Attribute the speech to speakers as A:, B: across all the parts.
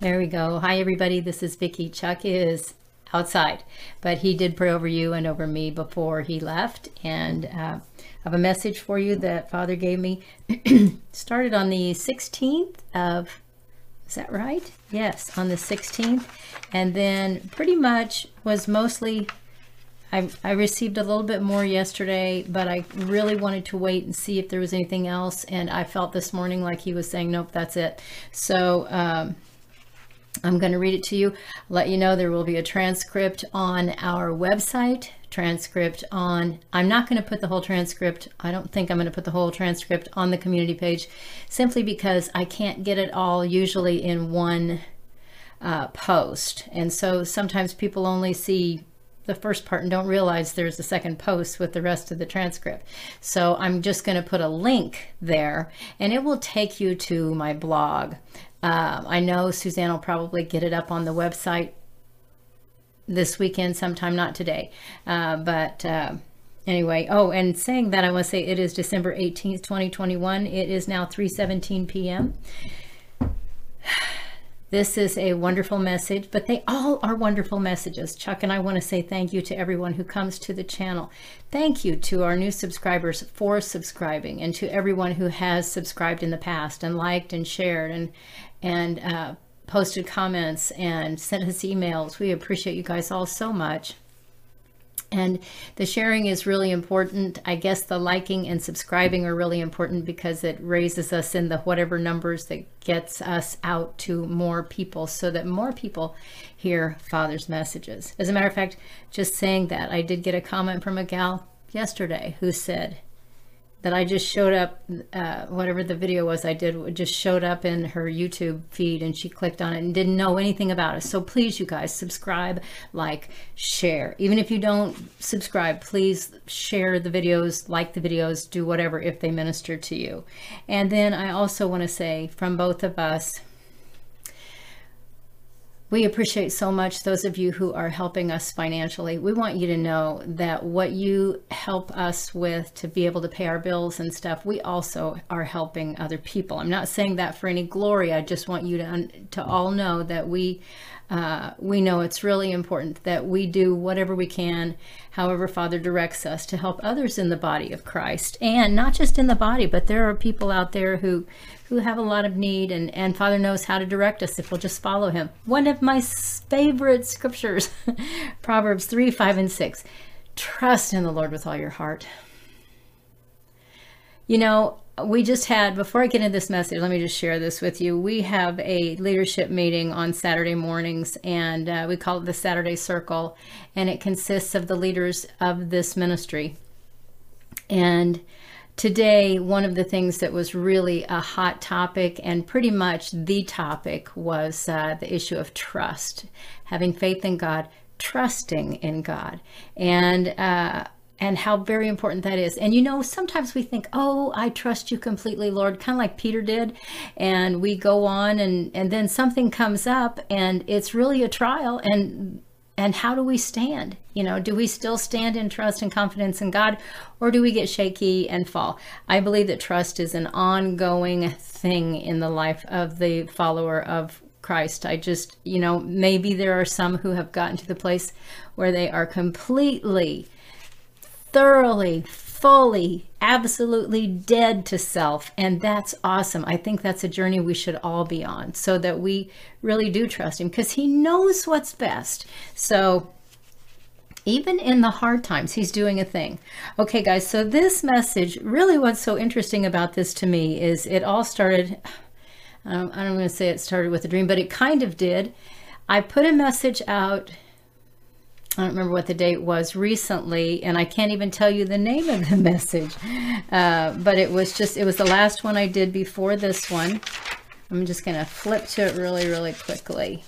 A: There we go. Hi, everybody. This is Vicki. Chuck is outside, but he did pray over you and over me before he left. And uh, I have a message for you that Father gave me. Started on the 16th of, is that right? Yes, on the 16th. And then pretty much was mostly I, I received a little bit more yesterday, but I really wanted to wait and see if there was anything else. And I felt this morning like he was saying, nope, that's it. So um, I'm going to read it to you. Let you know there will be a transcript on our website. Transcript on, I'm not going to put the whole transcript, I don't think I'm going to put the whole transcript on the community page simply because I can't get it all usually in one uh, post. And so sometimes people only see the first part and don't realize there's a second post with the rest of the transcript. So I'm just going to put a link there and it will take you to my blog. Uh, I know Suzanne will probably get it up on the website this weekend sometime, not today. Uh, but uh, anyway, oh, and saying that, I want to say it is December 18th, 2021. It is now 3.17 p.m. This is a wonderful message, but they all are wonderful messages. Chuck and I want to say thank you to everyone who comes to the channel. Thank you to our new subscribers for subscribing and to everyone who has subscribed in the past and liked and shared and, and uh, posted comments and sent us emails. We appreciate you guys all so much. And the sharing is really important. I guess the liking and subscribing are really important because it raises us in the whatever numbers that gets us out to more people so that more people hear Father's messages. As a matter of fact, just saying that, I did get a comment from a gal yesterday who said, that I just showed up, uh, whatever the video was I did, just showed up in her YouTube feed and she clicked on it and didn't know anything about it. So please, you guys, subscribe, like, share. Even if you don't subscribe, please share the videos, like the videos, do whatever if they minister to you. And then I also want to say from both of us, we appreciate so much those of you who are helping us financially. We want you to know that what you help us with to be able to pay our bills and stuff, we also are helping other people. I'm not saying that for any glory. I just want you to to all know that we uh, we know it's really important that we do whatever we can, however Father directs us, to help others in the body of Christ, and not just in the body, but there are people out there who who have a lot of need and, and Father knows how to direct us if we'll just follow him. One of my favorite scriptures, Proverbs 3, 5, and 6. Trust in the Lord with all your heart. You know, we just had, before I get into this message, let me just share this with you. We have a leadership meeting on Saturday mornings, and uh, we call it the Saturday Circle, and it consists of the leaders of this ministry. And Today, one of the things that was really a hot topic and pretty much the topic was uh, the issue of trust, having faith in God, trusting in God, and uh, and how very important that is. And you know, sometimes we think, "Oh, I trust you completely, Lord," kind of like Peter did, and we go on, and and then something comes up, and it's really a trial, and and how do we stand? You know, do we still stand in trust and confidence in God or do we get shaky and fall? I believe that trust is an ongoing thing in the life of the follower of Christ. I just, you know, maybe there are some who have gotten to the place where they are completely, thoroughly fully, absolutely dead to self. And that's awesome. I think that's a journey we should all be on so that we really do trust Him because He knows what's best. So, even in the hard times, He's doing a thing. Okay, guys, so this message really what's so interesting about this to me is it all started. Don't, I don't want to say it started with a dream, but it kind of did. I put a message out I don't remember what the date was recently, and I can't even tell you the name of the message. Uh, but it was just, it was the last one I did before this one. I'm just going to flip to it really, really quickly.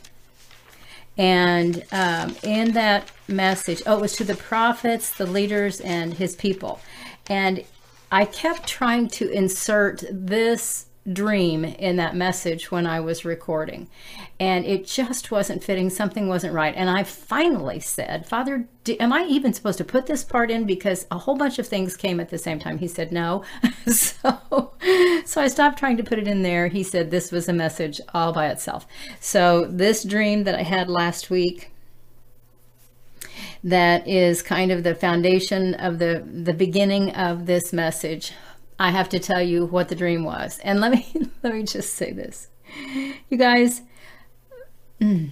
A: And um, in that message, oh, it was to the prophets, the leaders, and his people. And I kept trying to insert this dream in that message when I was recording. And it just wasn't fitting. Something wasn't right. And I finally said, Father, do, am I even supposed to put this part in? Because a whole bunch of things came at the same time. He said, no. so, so I stopped trying to put it in there. He said this was a message all by itself. So this dream that I had last week, that is kind of the foundation of the the beginning of this message I have to tell you what the dream was. And let me let me just say this. You guys, mm,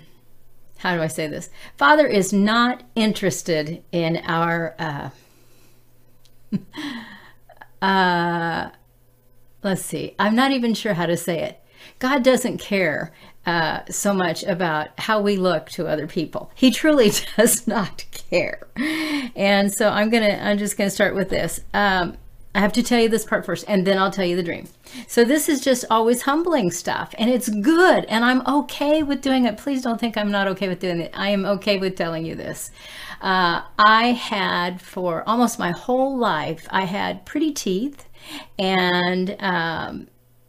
A: how do I say this? Father is not interested in our uh, uh, let's see. I'm not even sure how to say it. God doesn't care uh, so much about how we look to other people. He truly does not care. And so I'm gonna. I'm just gonna start with this. Um, I have to tell you this part first, and then I'll tell you the dream. So this is just always humbling stuff, and it's good, and I'm okay with doing it. Please don't think I'm not okay with doing it. I am okay with telling you this. Uh, I had for almost my whole life, I had pretty teeth, and um,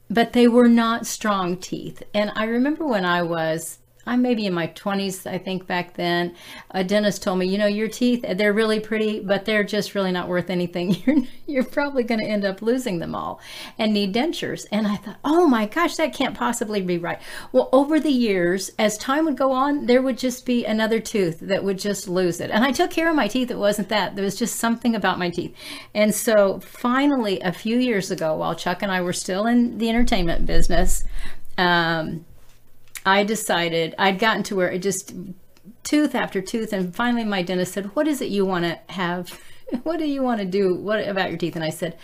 A: but they were not strong teeth. And I remember when I was I'm maybe in my 20s, I think back then. A dentist told me, you know, your teeth, they're really pretty, but they're just really not worth anything. You're, you're probably going to end up losing them all and need dentures. And I thought, oh my gosh, that can't possibly be right. Well, over the years, as time would go on, there would just be another tooth that would just lose it. And I took care of my teeth. It wasn't that. There was just something about my teeth. And so finally, a few years ago, while Chuck and I were still in the entertainment business, um, I decided I'd gotten to where it just tooth after tooth, and finally my dentist said, "What is it you want to have? What do you want to do? What about your teeth?" And I said,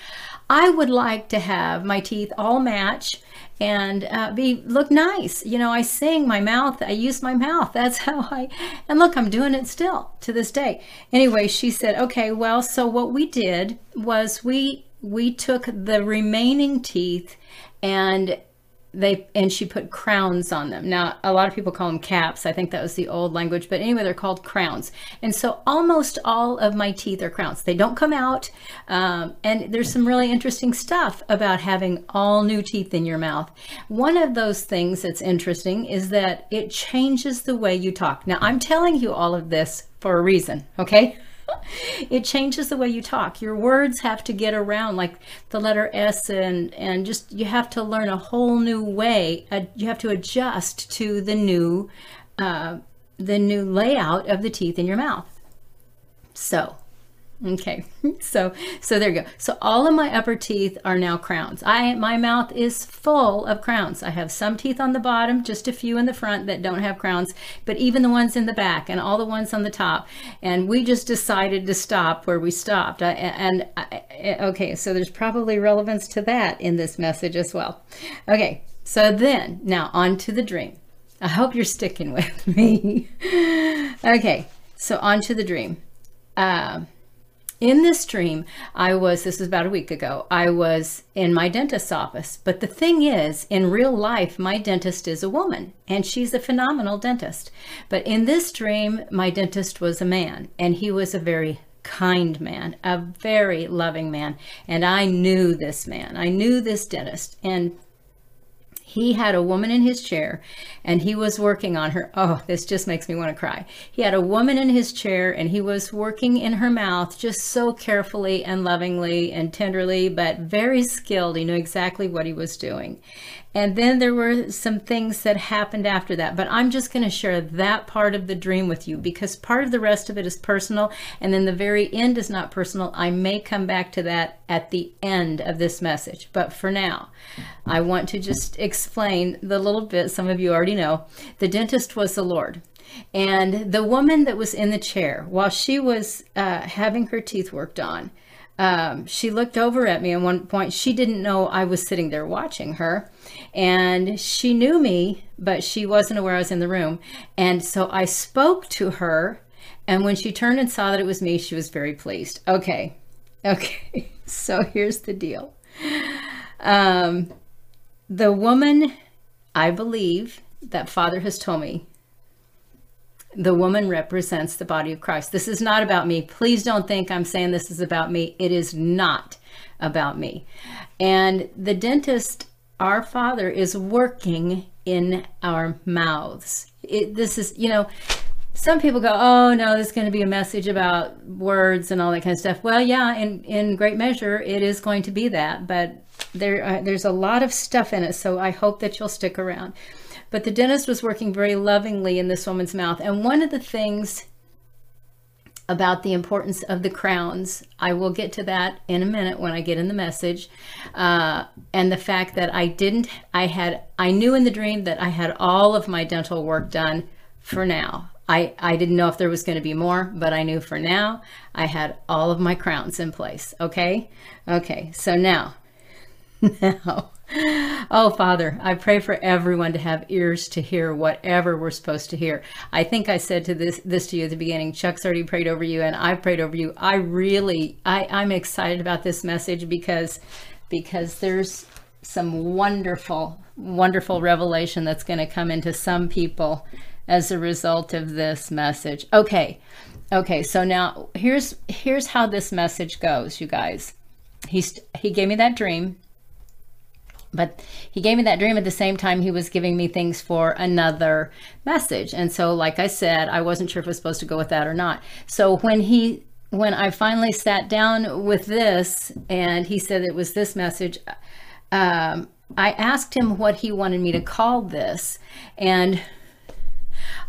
A: "I would like to have my teeth all match." and uh, be look nice. You know, I sing my mouth. I use my mouth. That's how I. And look, I'm doing it still to this day. Anyway, she said, "Okay, well, so what we did was we we took the remaining teeth and they and she put crowns on them. Now, a lot of people call them caps. I think that was the old language, but anyway, they're called crowns. And so, almost all of my teeth are crowns. They don't come out, um, and there's some really interesting stuff about having all new teeth in your mouth. One of those things that's interesting is that it changes the way you talk. Now, I'm telling you all of this for a reason, okay? it changes the way you talk. Your words have to get around like the letter S and and just you have to learn a whole new way. Uh, you have to adjust to the new uh, the new layout of the teeth in your mouth. So, Okay, so so there you go. So all of my upper teeth are now crowns. I my mouth is full of crowns. I have some teeth on the bottom, just a few in the front that don't have crowns, but even the ones in the back and all the ones on the top. And we just decided to stop where we stopped. I, and I, okay, so there's probably relevance to that in this message as well. Okay, so then now on to the dream. I hope you're sticking with me. okay, so on to the dream. Um, in this dream, I was, this was about a week ago, I was in my dentist's office. But the thing is, in real life, my dentist is a woman and she's a phenomenal dentist. But in this dream, my dentist was a man and he was a very kind man, a very loving man. And I knew this man, I knew this dentist. And he had a woman in his chair and he was working on her. Oh, this just makes me want to cry. He had a woman in his chair and he was working in her mouth just so carefully and lovingly and tenderly, but very skilled. He knew exactly what he was doing. And then there were some things that happened after that. But I'm just going to share that part of the dream with you because part of the rest of it is personal. And then the very end is not personal. I may come back to that at the end of this message. But for now, I want to just explain the little bit some of you already know. The dentist was the Lord. And the woman that was in the chair, while she was uh, having her teeth worked on, um, she looked over at me at one point. She didn't know I was sitting there watching her. And she knew me, but she wasn't aware I was in the room. And so I spoke to her. And when she turned and saw that it was me, she was very pleased. Okay. Okay. So here's the deal. Um, the woman, I believe, that Father has told me the woman represents the body of Christ. This is not about me. Please don't think I'm saying this is about me. It is not about me. And the dentist our Father is working in our mouths. It, this is, you know, some people go, oh no, there's going to be a message about words and all that kind of stuff. Well, yeah, in, in great measure, it is going to be that, but there uh, there's a lot of stuff in it. So I hope that you'll stick around. But the dentist was working very lovingly in this woman's mouth. And one of the things about the importance of the crowns. I will get to that in a minute when I get in the message. Uh, and the fact that I didn't, I had, I knew in the dream that I had all of my dental work done for now. I, I didn't know if there was going to be more, but I knew for now I had all of my crowns in place. Okay. Okay. So now, now, oh, Father, I pray for everyone to have ears to hear whatever we're supposed to hear. I think I said to this this to you at the beginning. Chuck's already prayed over you, and I've prayed over you. I really, I, I'm excited about this message because because there's some wonderful, wonderful revelation that's going to come into some people as a result of this message. Okay. Okay, so now here's here's how this message goes, you guys. He's he gave me that dream but he gave me that dream at the same time he was giving me things for another message. And so, like I said, I wasn't sure if I was supposed to go with that or not. So when he when I finally sat down with this and he said it was this message, um, I asked him what he wanted me to call this. And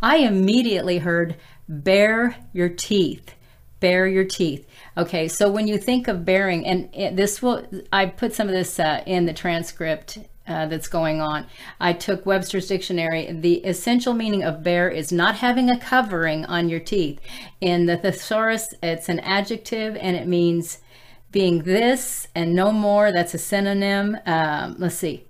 A: I immediately heard, bare your teeth, bare your teeth. Okay, so when you think of bearing, and this will, I put some of this uh, in the transcript uh, that's going on. I took Webster's dictionary. The essential meaning of bare is not having a covering on your teeth. In the thesaurus, it's an adjective and it means being this and no more. That's a synonym. Um, let's see.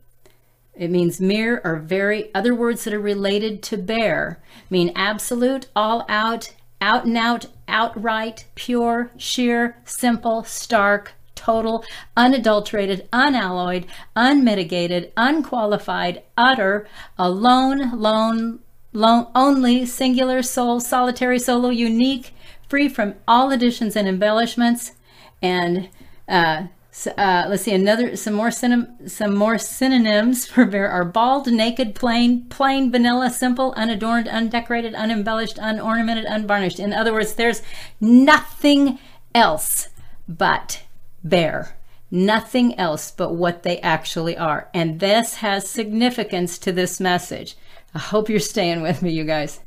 A: It means mere or very. Other words that are related to bare mean absolute, all out, out and out, outright, pure, sheer, simple, stark, total, unadulterated, unalloyed, unmitigated, unqualified, utter, alone, lone, lone, only, singular, sole, solitary, solo, unique, free from all additions and embellishments, and uh, uh, let's see another some more synonym, some more synonyms for bare are bald, naked, plain, plain, vanilla, simple, unadorned, undecorated, unembellished, unornamented, unvarnished. In other words, there's nothing else but bare. Nothing else but what they actually are. And this has significance to this message. I hope you're staying with me, you guys.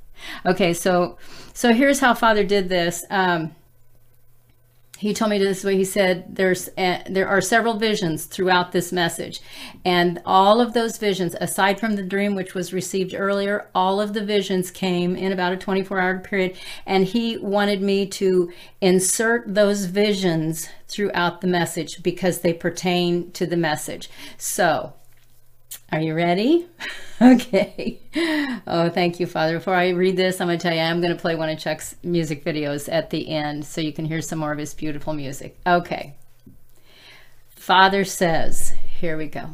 A: Okay, so so here's how Father did this. Um, he told me this way. He said there's uh, there are several visions throughout this message. And all of those visions aside from the dream which was received earlier all of the visions came in about a 24 hour period. And he wanted me to insert those visions throughout the message because they pertain to the message. So are you ready? okay. Oh, thank you, Father. Before I read this, I'm going to tell you I'm going to play one of Chuck's music videos at the end so you can hear some more of his beautiful music. Okay. Father says, here we go.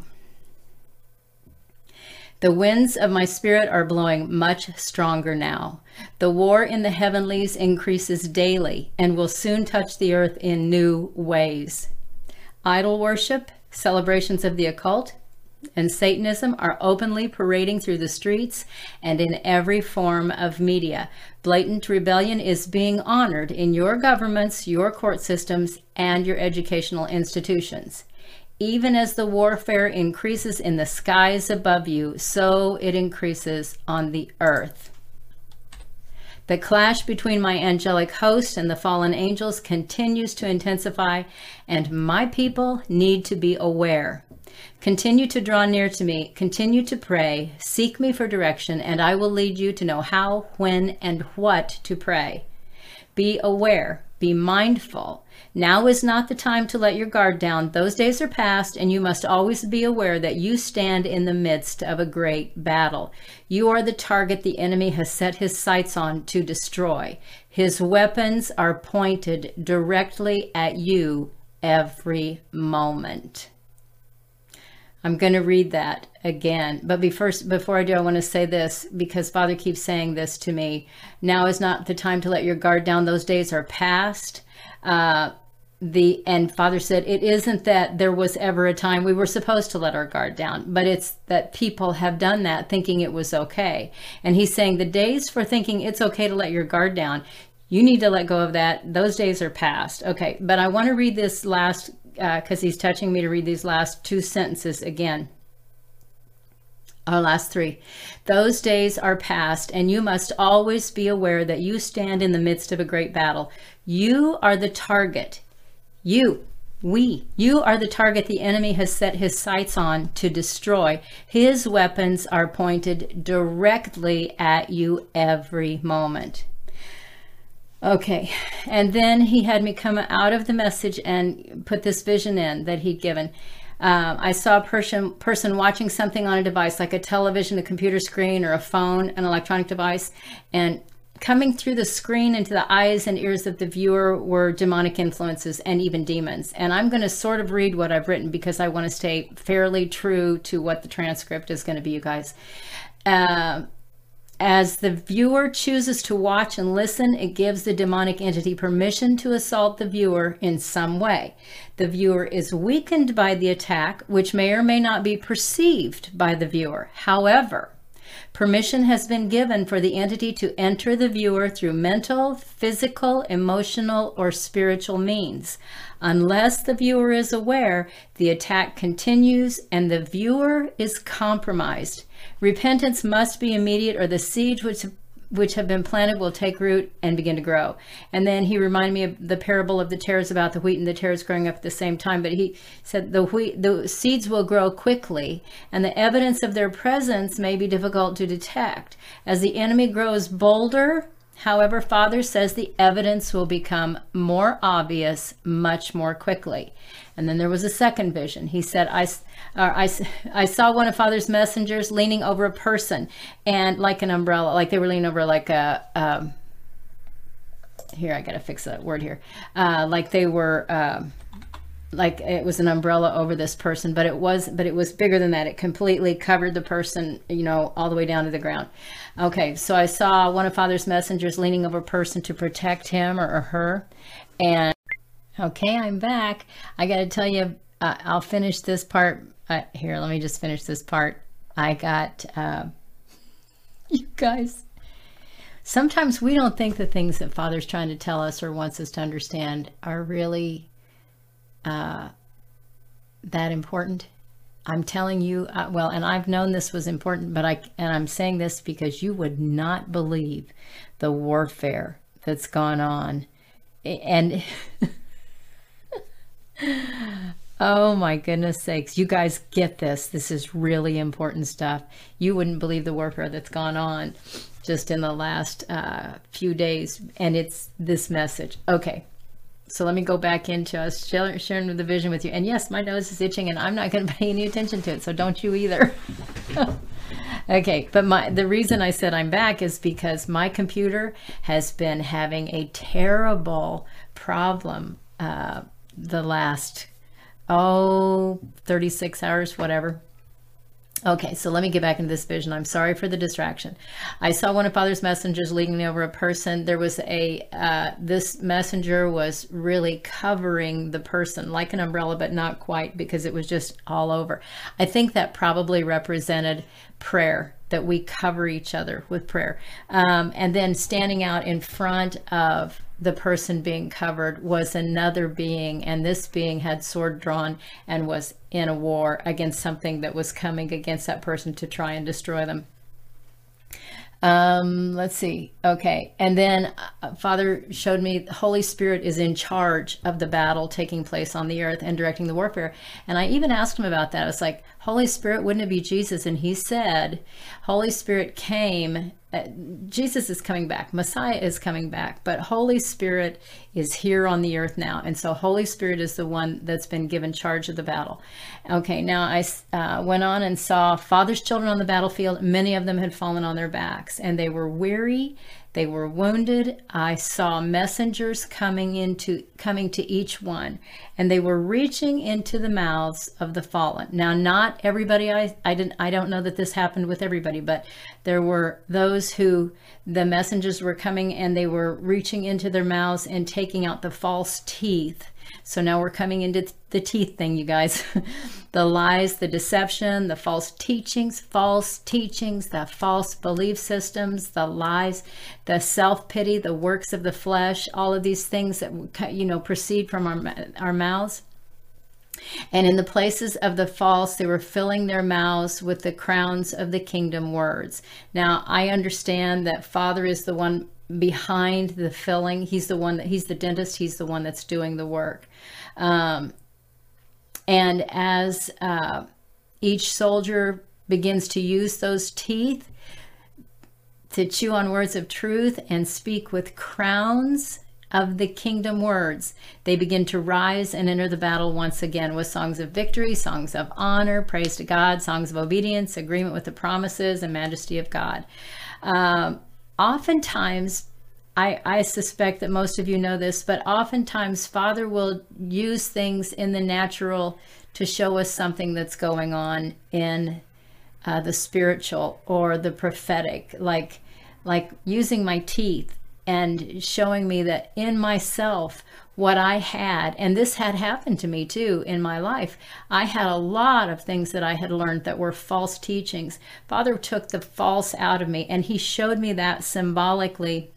A: The winds of my spirit are blowing much stronger now. The war in the heavenlies increases daily and will soon touch the earth in new ways. Idol worship, celebrations of the occult, and Satanism are openly parading through the streets and in every form of media. Blatant rebellion is being honored in your governments, your court systems, and your educational institutions. Even as the warfare increases in the skies above you, so it increases on the earth. The clash between my angelic host and the fallen angels continues to intensify, and my people need to be aware. Continue to draw near to me, continue to pray, seek me for direction, and I will lead you to know how, when, and what to pray. Be aware, be mindful. Now is not the time to let your guard down. Those days are past, and you must always be aware that you stand in the midst of a great battle. You are the target the enemy has set his sights on to destroy. His weapons are pointed directly at you every moment. I'm going to read that again. But be first, before I do, I want to say this because Father keeps saying this to me. Now is not the time to let your guard down. Those days are past. Uh, the and father said it isn't that there was ever a time we were supposed to let our guard down but it's that people have done that thinking it was okay and he's saying the days for thinking it's okay to let your guard down you need to let go of that those days are past okay but i want to read this last because uh, he's touching me to read these last two sentences again our last three. Those days are past, and you must always be aware that you stand in the midst of a great battle. You are the target. You, we, you are the target the enemy has set his sights on to destroy. His weapons are pointed directly at you every moment. Okay, and then he had me come out of the message and put this vision in that he'd given. Uh, I saw a person person watching something on a device like a television, a computer screen, or a phone, an electronic device, and coming through the screen into the eyes and ears of the viewer were demonic influences and even demons. And I'm going to sort of read what I've written because I want to stay fairly true to what the transcript is going to be, you guys. Uh, as the viewer chooses to watch and listen, it gives the demonic entity permission to assault the viewer in some way. The viewer is weakened by the attack, which may or may not be perceived by the viewer. However, permission has been given for the entity to enter the viewer through mental, physical, emotional, or spiritual means. Unless the viewer is aware, the attack continues and the viewer is compromised. Repentance must be immediate, or the seeds which which have been planted will take root and begin to grow. And then he reminded me of the parable of the tares about the wheat and the tares growing up at the same time. But he said the wheat, the seeds will grow quickly, and the evidence of their presence may be difficult to detect. As the enemy grows bolder, However, Father says the evidence will become more obvious much more quickly. And then there was a second vision. He said, I, I, I saw one of Father's messengers leaning over a person and like an umbrella, like they were leaning over like a, um, here, I got to fix that word here. Uh, like they were, um, like it was an umbrella over this person, but it was, but it was bigger than that. It completely covered the person, you know, all the way down to the ground. Okay, so I saw one of Father's messengers leaning over a person to protect him or, or her. And okay, I'm back. I got to tell you, uh, I'll finish this part. Uh, here, let me just finish this part. I got, uh, you guys, sometimes we don't think the things that Father's trying to tell us or wants us to understand are really uh, that important. I'm telling you, uh, well, and I've known this was important, but I, and I'm saying this because you would not believe the warfare that's gone on. And oh my goodness sakes, you guys get this. This is really important stuff. You wouldn't believe the warfare that's gone on just in the last uh, few days. And it's this message. Okay, so let me go back into us sharing the vision with you. And yes, my nose is itching and I'm not going to pay any attention to it. So don't you either. okay. But my, the reason I said I'm back is because my computer has been having a terrible problem, uh, the last, oh, 36 hours, whatever. Okay, so let me get back into this vision. I'm sorry for the distraction. I saw one of Father's messengers leaning over a person. There was a, uh, this messenger was really covering the person like an umbrella, but not quite because it was just all over. I think that probably represented prayer that we cover each other with prayer. Um, and then standing out in front of the person being covered was another being, and this being had sword drawn and was in a war against something that was coming against that person to try and destroy them. Um, let's see. Okay. And then uh, Father showed me the Holy Spirit is in charge of the battle taking place on the earth and directing the warfare. And I even asked him about that. I was like, Holy Spirit, wouldn't it be Jesus? And he said, Holy Spirit came. Jesus is coming back. Messiah is coming back. But Holy Spirit is here on the earth now. And so Holy Spirit is the one that's been given charge of the battle. Okay, now I uh, went on and saw Father's children on the battlefield. Many of them had fallen on their backs and they were weary they were wounded. I saw messengers coming into coming to each one, and they were reaching into the mouths of the fallen. Now, not everybody. I I didn't. I don't know that this happened with everybody, but there were those who the messengers were coming and they were reaching into their mouths and taking out the false teeth So now we're coming into the teeth thing, you guys. the lies, the deception, the false teachings, false teachings, the false belief systems, the lies, the self pity, the works of the flesh, all of these things that, you know, proceed from our, our mouths. And in the places of the false, they were filling their mouths with the crowns of the kingdom words. Now, I understand that Father is the one behind the filling. He's the one that he's the dentist. He's the one that's doing the work. Um, and as uh, each soldier begins to use those teeth to chew on words of truth and speak with crowns of the kingdom words, they begin to rise and enter the battle once again with songs of victory, songs of honor, praise to God, songs of obedience, agreement with the promises and majesty of God. Um, oftentimes, I, I suspect that most of you know this, but oftentimes Father will use things in the natural to show us something that's going on in uh, the spiritual or the prophetic, like like using my teeth and showing me that in myself what I had, and this had happened to me too in my life. I had a lot of things that I had learned that were false teachings. Father took the false out of me, and He showed me that symbolically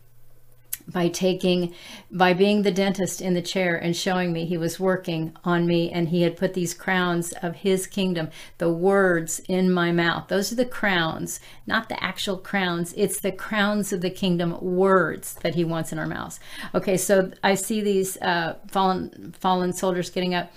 A: by taking by being the dentist in the chair and showing me he was working on me and he had put these crowns of his kingdom the words in my mouth. Those are the crowns not the actual crowns. It's the crowns of the kingdom words that he wants in our mouths. Okay so i see these uh, fallen fallen soldiers getting up.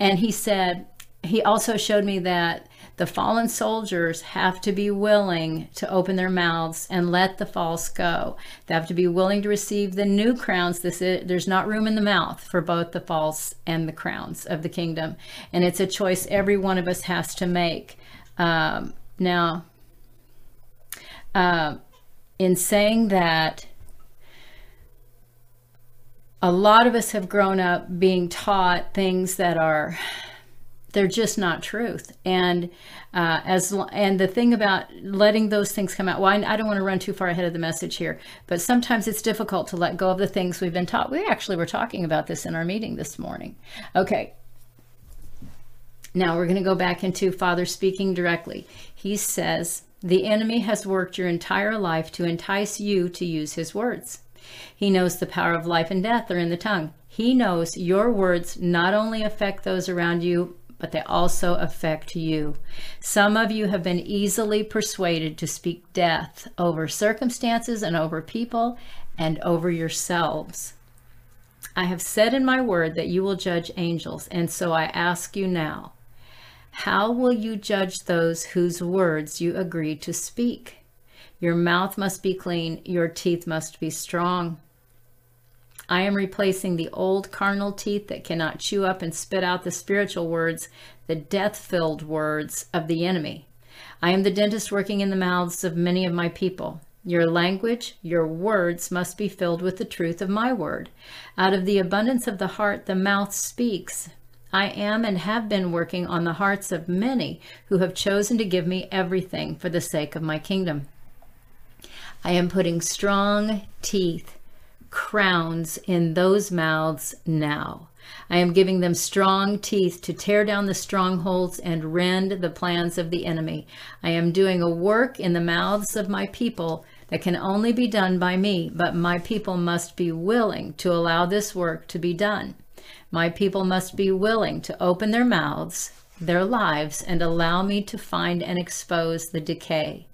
A: And he said he also showed me that the fallen soldiers have to be willing to open their mouths and let the false go. They have to be willing to receive the new crowns. This is, there's not room in the mouth for both the false and the crowns of the kingdom, and it's a choice every one of us has to make. Um, now, uh, in saying that, a lot of us have grown up being taught things that are they're just not truth. And uh, as and the thing about letting those things come out. Well, I, I don't want to run too far ahead of the message here, but sometimes it's difficult to let go of the things we've been taught. We actually were talking about this in our meeting this morning. Okay. Now we're going to go back into Father speaking directly. He says, The enemy has worked your entire life to entice you to use his words. He knows the power of life and death are in the tongue. He knows your words not only affect those around you, but they also affect you. Some of you have been easily persuaded to speak death over circumstances and over people and over yourselves. I have said in my word that you will judge angels, and so I ask you now how will you judge those whose words you agree to speak? Your mouth must be clean, your teeth must be strong. I am replacing the old carnal teeth that cannot chew up and spit out the spiritual words, the death filled words of the enemy. I am the dentist working in the mouths of many of my people. Your language, your words must be filled with the truth of my word. Out of the abundance of the heart, the mouth speaks. I am and have been working on the hearts of many who have chosen to give me everything for the sake of my kingdom. I am putting strong teeth crowns in those mouths now. I am giving them strong teeth to tear down the strongholds and rend the plans of the enemy. I am doing a work in the mouths of my people that can only be done by me, but my people must be willing to allow this work to be done. My people must be willing to open their mouths, their lives, and allow me to find and expose the decay.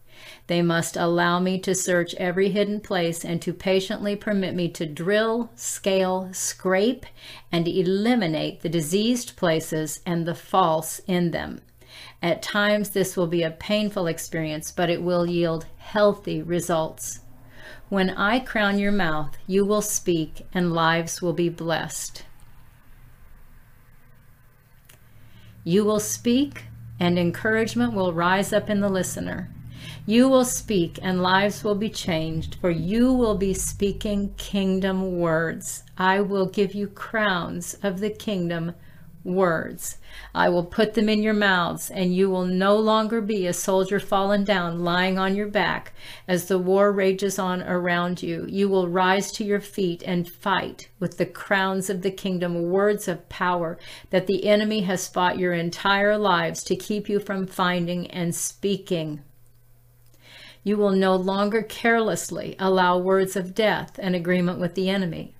A: They must allow me to search every hidden place and to patiently permit me to drill, scale, scrape, and eliminate the diseased places and the false in them. At times, this will be a painful experience, but it will yield healthy results. When I crown your mouth, you will speak and lives will be blessed. You will speak, and encouragement will rise up in the listener. You will speak and lives will be changed, for you will be speaking kingdom words. I will give you crowns of the kingdom words. I will put them in your mouths, and you will no longer be a soldier fallen down, lying on your back, as the war rages on around you. You will rise to your feet and fight with the crowns of the kingdom, words of power that the enemy has fought your entire lives to keep you from finding and speaking. You will no longer carelessly allow words of death and agreement with the enemy.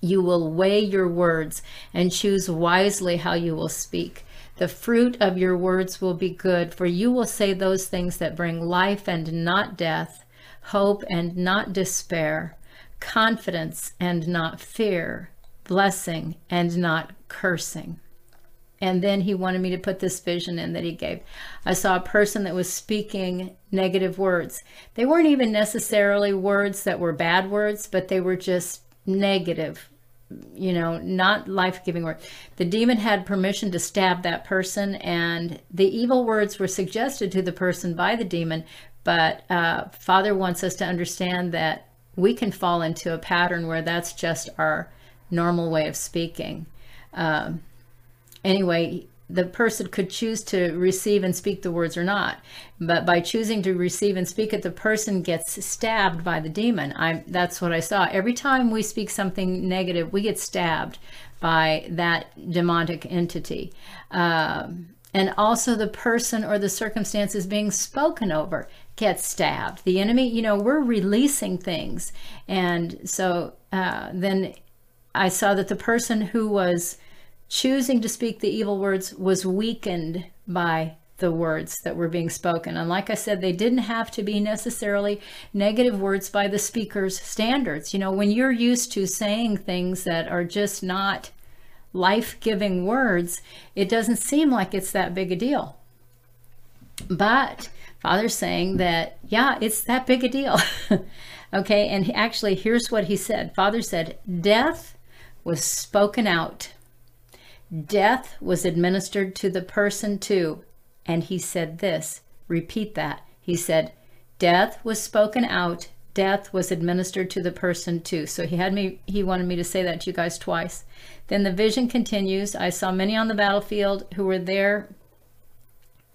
A: You will weigh your words and choose wisely how you will speak. The fruit of your words will be good, for you will say those things that bring life and not death, hope and not despair, confidence and not fear, blessing and not cursing. And then he wanted me to put this vision in that he gave. I saw a person that was speaking negative words. They weren't even necessarily words that were bad words, but they were just negative you know, not life giving word. The demon had permission to stab that person, and the evil words were suggested to the person by the demon. But uh, Father wants us to understand that we can fall into a pattern where that's just our normal way of speaking. Um, anyway, the person could choose to receive and speak the words or not. But by choosing to receive and speak it, the person gets stabbed by the demon. I that's what I saw. Every time we speak something negative, we get stabbed by that demonic entity. Um, and also the person or the circumstances being spoken over gets stabbed. The enemy, you know, we're releasing things. And so uh, then I saw that the person who was choosing to speak the evil words was weakened by the words that were being spoken. And like I said, they didn't have to be necessarily negative words by the speaker's standards. You know, when you're used to saying things that are just not life giving words, it doesn't seem like it's that big a deal. But Father's saying that, yeah, it's that big a deal. okay, and actually, here's what he said Father said, Death was spoken out Death was administered to the person too. And he said this repeat that. He said, Death was spoken out, death was administered to the person too. So he had me, he wanted me to say that to you guys twice. Then the vision continues. I saw many on the battlefield who were there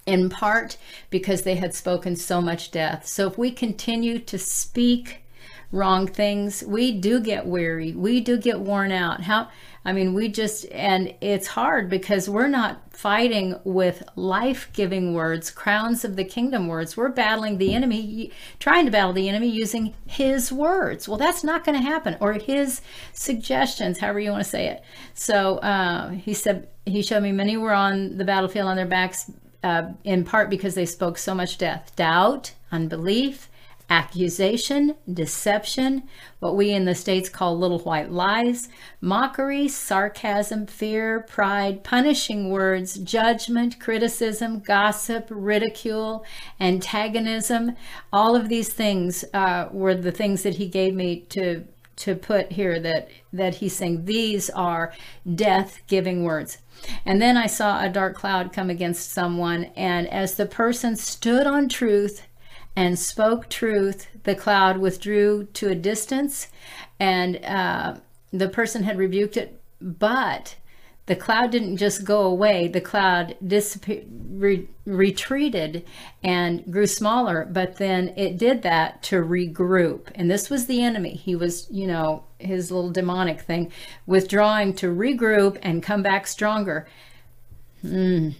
A: in part because they had spoken so much death. So if we continue to speak wrong things, we do get weary. We do get worn out. How I mean, we just, and it's hard because we're not fighting with life giving words, crowns of the kingdom words. We're battling the enemy, trying to battle the enemy using his words. Well, that's not going to happen, or his suggestions, however you want to say it. So uh, he said, he showed me many were on the battlefield on their backs, uh, in part because they spoke so much death, doubt, unbelief accusation, deception, what we in the States call little white lies, mockery, sarcasm, fear, pride, punishing words, judgment, criticism, gossip, ridicule, antagonism. All of these things uh, were the things that he gave me to to put here that that he's saying these are death giving words and then i saw a dark cloud come against someone and as the person stood on truth and spoke truth, the cloud withdrew to a distance, and uh, the person had rebuked it. But the cloud didn't just go away, the cloud re- retreated and grew smaller, but then it did that to regroup. And this was the enemy. He was, you know, his little demonic thing, withdrawing to regroup and come back stronger mm,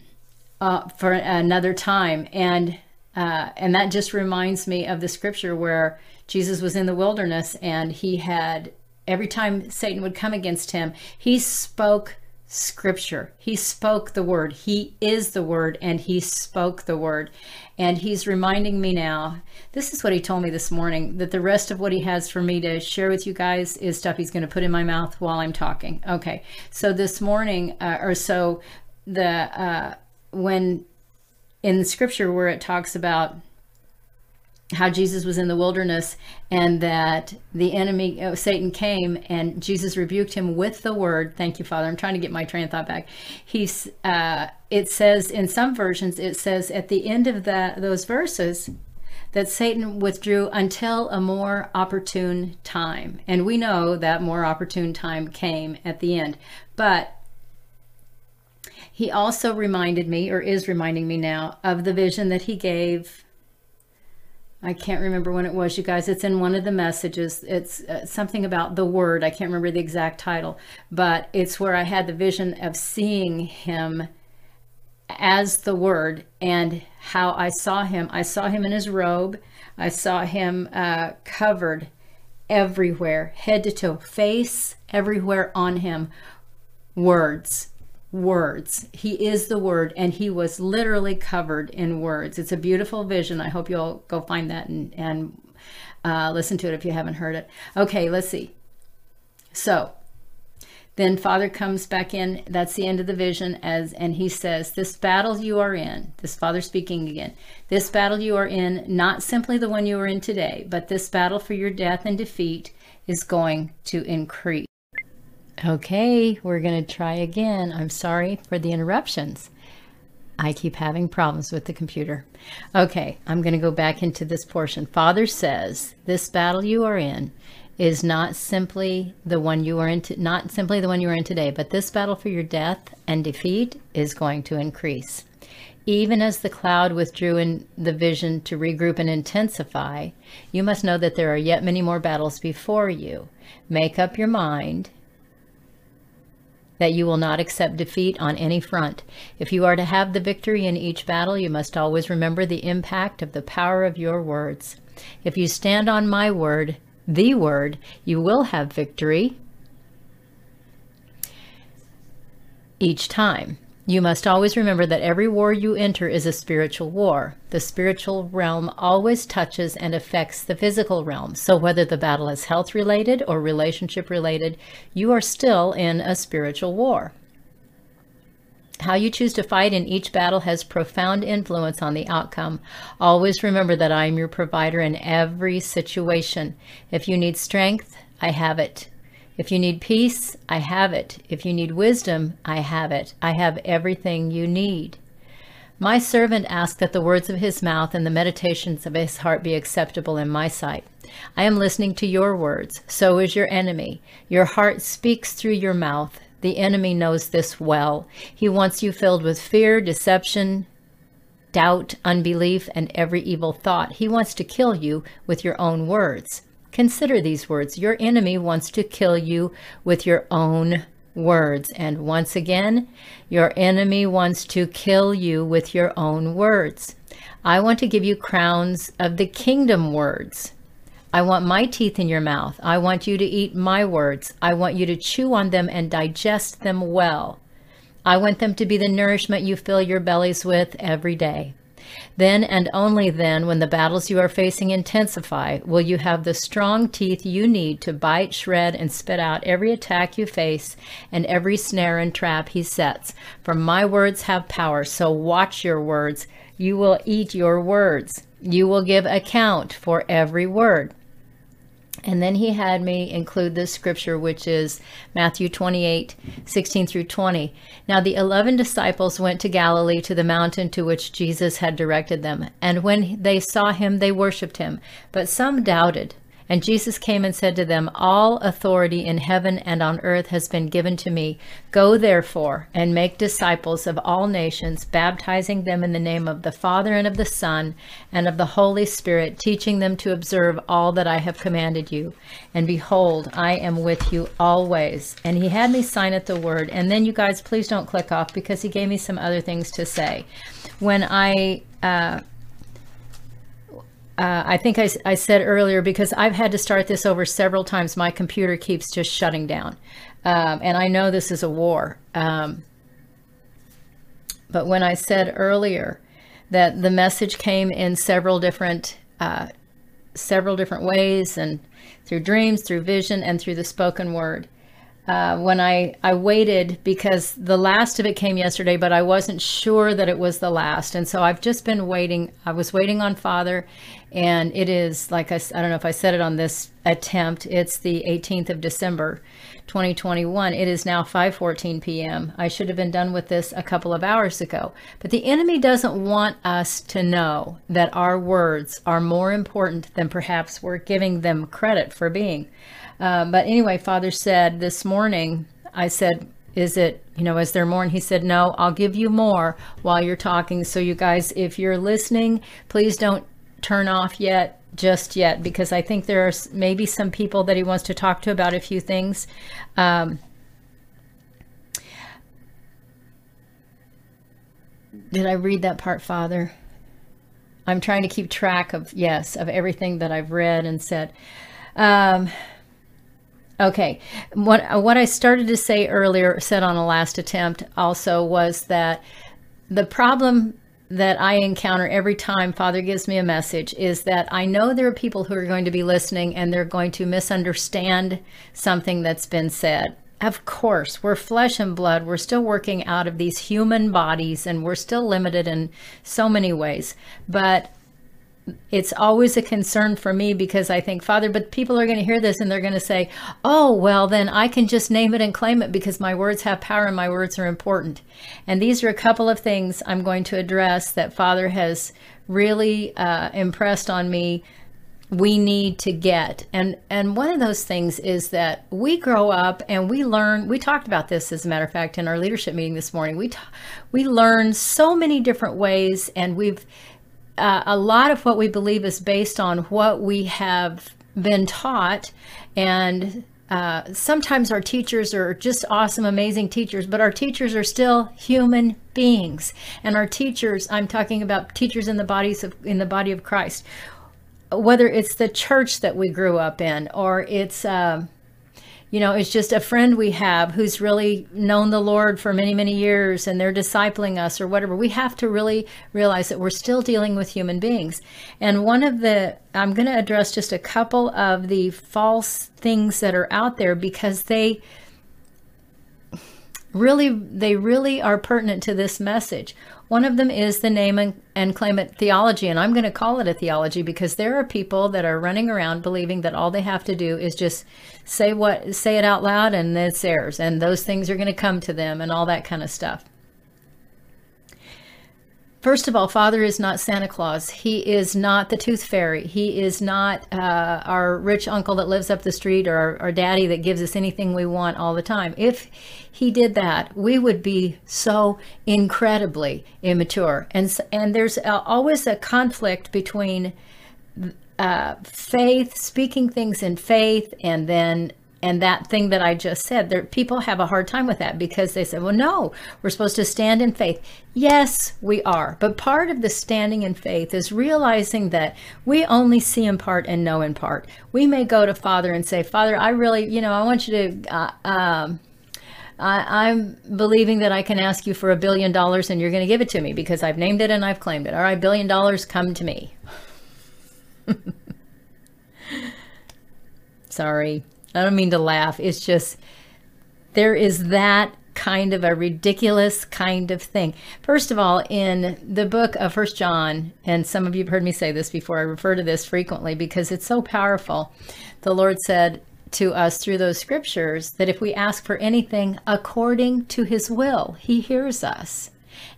A: uh, for another time. And uh, and that just reminds me of the scripture where Jesus was in the wilderness and he had, every time Satan would come against him, he spoke scripture. He spoke the word. He is the word and he spoke the word. And he's reminding me now, this is what he told me this morning, that the rest of what he has for me to share with you guys is stuff he's going to put in my mouth while I'm talking. Okay. So this morning, uh, or so, the, uh, when in the scripture where it talks about how Jesus was in the wilderness and that the enemy, oh, Satan came and Jesus rebuked him with the word. Thank you, Father. I'm trying to get my train of thought back. He's, uh, it says in some versions, it says at the end of that those verses that Satan withdrew until a more opportune time. And we know that more opportune time came at the end. But he also reminded me, or is reminding me now, of the vision that he gave. I can't remember when it was, you guys. It's in one of the messages. It's uh, something about the word. I can't remember the exact title, but it's where I had the vision of seeing him as the word and how I saw him. I saw him in his robe. I saw him uh, covered everywhere, head to toe, face everywhere on him. Words, words. He is the word, and he was literally covered in words. It's a beautiful vision. I hope you'll go find that and, and uh, listen to it if you haven't heard it. Okay, let's see. So, then Father comes back in. That's the end of the vision as and he says, "This battle you are in, this Father speaking again. This battle you are in, not simply the one you are in today, but this battle for your death and defeat is going to increase." Okay, we're going to try again. I'm sorry for the interruptions. I keep having problems with the computer. Okay, I'm going to go back into this portion. Father says, This battle you are in is not simply the one you are in to, not simply the one you are in today, but this battle for your death and defeat is going to increase. Even as the cloud withdrew in the vision to regroup and intensify, you must know that there are yet many more battles before you. Make up your mind that you will not accept defeat on any front. If you are to have the victory in each battle, you must always remember the impact of the power of your words. If you stand on my word, the word, you will have victory each time. You must always remember that every war you enter is a spiritual war. The spiritual realm always touches and affects the physical realm. So, whether the battle is health related or relationship related, you are still in a spiritual war. How you choose to fight in each battle has profound influence on the outcome. Always remember that I am your provider in every situation. If you need strength, I have it. If you need peace, I have it. If you need wisdom, I have it. I have everything you need. My servant asked that the words of his mouth and the meditations of his heart be acceptable in my sight. I am listening to your words. So is your enemy. Your heart speaks through your mouth. The enemy knows this well. He wants you filled with fear, deception, doubt, unbelief, and every evil thought. He wants to kill you with your own words. Consider these words. Your enemy wants to kill you with your own words. And once again, your enemy wants to kill you with your own words. I want to give you crowns of the kingdom words. I want my teeth in your mouth. I want you to eat my words. I want you to chew on them and digest them well. I want them to be the nourishment you fill your bellies with every day. Then and only then, when the battles you are facing intensify, will you have the strong teeth you need to bite, shred, and spit out every attack you face and every snare and trap he sets. For my words have power, so watch your words. You will eat your words. You will give account for every word. And then he had me include this scripture, which is Matthew 28 16 through 20. Now the eleven disciples went to Galilee to the mountain to which Jesus had directed them. And when they saw him, they worshipped him. But some doubted. And Jesus came and said to them, All authority in heaven and on earth has been given to me. Go therefore and make disciples of all nations, baptizing them in the name of the Father and of the Son and of the Holy Spirit, teaching them to observe all that I have commanded you. And behold, I am with you always. And he had me sign at the word. And then you guys, please don't click off because he gave me some other things to say. When I, uh, uh, I think I, I, said earlier, because I've had to start this over several times, my computer keeps just shutting down. Um, and I know this is a war. Um, but when I said earlier that the message came in several different, uh, several different ways and through dreams, through vision, and through the spoken word, uh, when I, I waited because the last of it came yesterday, but I wasn't sure that it was the last. And so I've just been waiting. I was waiting on Father, and it is like I, I don't know if I said it on this attempt. It's the 18th of December, 2021. It is now 5:14 p.m. I should have been done with this a couple of hours ago. But the enemy doesn't want us to know that our words are more important than perhaps we're giving them credit for being. Um, but anyway, Father said this morning, I said, is it, you know, is there more? And he said, no, I'll give you more while you're talking. So you guys, if you're listening, please don't turn off yet, just yet, because I think there are maybe some people that he wants to talk to about a few things. Um, did I read that part, Father? I'm trying to keep track of, yes, of everything that I've read and said. Um, okay. What, what I started to say earlier, said on a last attempt also, was that the problem that I encounter every time Father gives me a message is that I know there are people who are going to be listening and they're going to misunderstand something that's been said. Of course, we're flesh and blood. We're still working out of these human bodies and we're still limited in so many ways. But it's always a concern for me because I think, Father, but people are going to hear this and they're going to say, oh, well, then I can just name it and claim it because my words have power and my words are important. And these are a couple of things I'm going to address that Father has really uh, impressed on me we need to get and and one of those things is that we grow up and we learn we talked about this as a matter of fact in our leadership meeting this morning we we learn so many different ways and we've uh, a lot of what we believe is based on what we have been taught and uh, sometimes our teachers are just awesome, amazing teachers, but our teachers are still human beings. And our teachers, I'm talking about teachers in the bodies of in the body of Christ whether it's the church that we grew up in or it's um, you know it's just a friend we have who's really known the lord for many many years and they're discipling us or whatever. We have to really realize that we're still dealing with human beings. And one of the i'm going to address just a couple of the false things that are out there because they really they really are pertinent to this message one of them is the name and, and claim it theology. And I'm going to call it a theology because there are people that are running around believing that all they have to do is just say what say it out loud and it's theirs and those things are going to come to them and all that kind of stuff. First of all, Father is not Santa Claus. He is not the tooth fairy. He is not uh, our rich uncle that lives up the street or our, our daddy that gives us anything we want all the time. If he did that, we would be so incredibly immature. And, and there's always a conflict between uh, faith, speaking things in faith, and then and that thing that I just said, there people have a hard time with that because they say, "Well, no, we're supposed to stand in faith." Yes, we are. But part of the standing in faith is realizing that we only see in part and know in part. We may go to Father and say, "Father, I really, you know, I want you to uh, um, I, am believing that I can ask you for a billion dollars and you're going to give it to me because I've named it and I've claimed it. All right, billion dollars, come to me. Sorry. I don't mean to laugh. It's just there is that kind of a ridiculous kind of thing. First of all, in the book of First John, and some of you have heard me say this before, I refer to this frequently because it's so powerful. The Lord said to us through those scriptures that if we ask for anything according to his will, he hears us.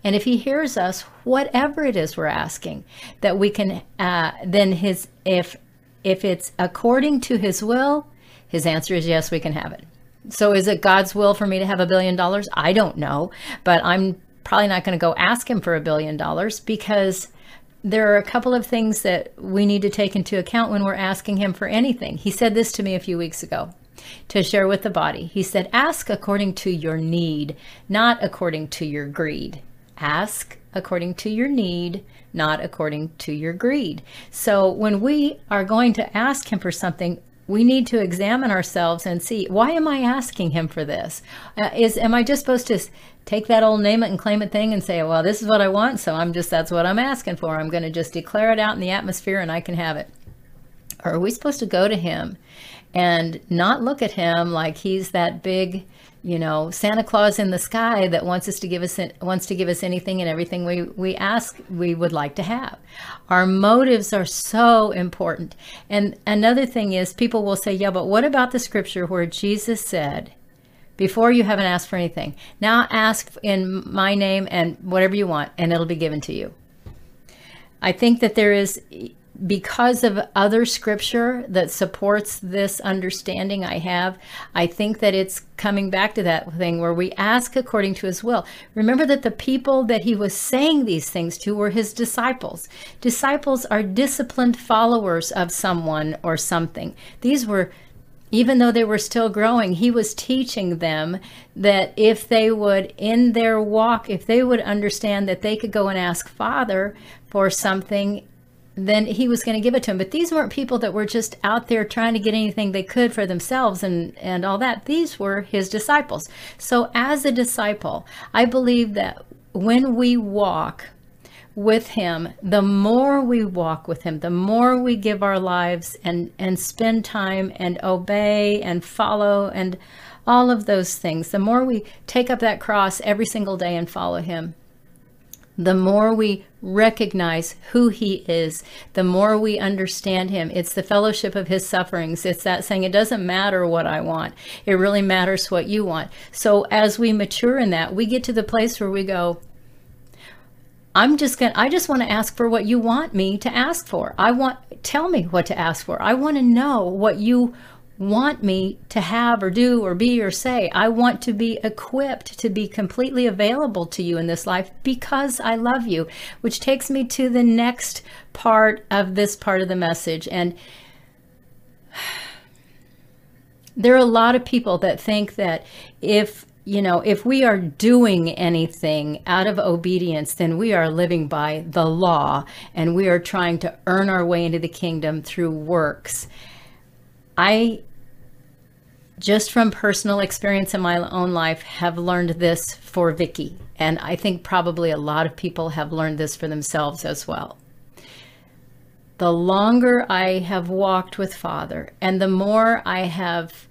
A: And if he hears us, whatever it is we're asking, that we can, uh, then his, if, if it's according to his will, his answer is yes, we can have it. So is it God's will for me to have a billion dollars? I don't know, but I'm probably not going to go ask him for a billion dollars because there are a couple of things that we need to take into account when we're asking him for anything. He said this to me a few weeks ago to share with the body. He said, Ask according to your need, not according to your greed. Ask according to your need, not according to your greed. So when we are going to ask him for something, we need to examine ourselves and see why am I asking him for this? Uh, is am I just supposed to take that old name it and claim it thing and say, well, this is what I want, so I'm just that's what I'm asking for. I'm going to just declare it out in the atmosphere and I can have it. Or are we supposed to go to him and not look at him like he's that big you know santa claus in the sky that wants us to give us wants to give us anything and everything we we ask we would like to have. Our motives are so important. And another thing is people will say yeah but what about the scripture where jesus said before you haven't asked for anything now ask in my name and whatever you want and it'll be given to you? I think that there is because of other scripture that supports this understanding I have, I think that it's coming back to that thing where we ask according to his will. Remember that the people that he was saying these things to were his disciples. Disciples are disciplined followers of someone or something. These were even though they were still growing, he was teaching them that if they would, in their walk, if they would understand that they could go and ask Father for something then he was going to give it to him. But these weren't people that were just out there trying to get anything they could for themselves and, and all that. These were his disciples. So, as a disciple, I believe that when we walk with him, the more we walk with him, the more we give our lives and, and spend time and obey and follow and all of those things, the more we take up that cross every single day and follow him, the more we recognize who he is, the more we understand him. It's the fellowship of his sufferings. It's that saying, it doesn't matter what I want, it really matters what you want. So as we mature in that, we get to the place where we go, I'm just going to I just want to ask for what you want me to ask for. I want tell me what to ask for. I want to know what you want me to have or do or be or say. I want to be equipped to be completely available to you in this life because I love you, which takes me to the next part of this part of the message. And there are a lot of people that think that if you know, if we are doing anything out of obedience, then we are living by the law and we are trying to earn our way into the kingdom through works. I just from personal experience in my own life, have learned this for Vicky. And I think probably a lot of people have learned this for themselves as well. The longer I have walked with Father and the more I have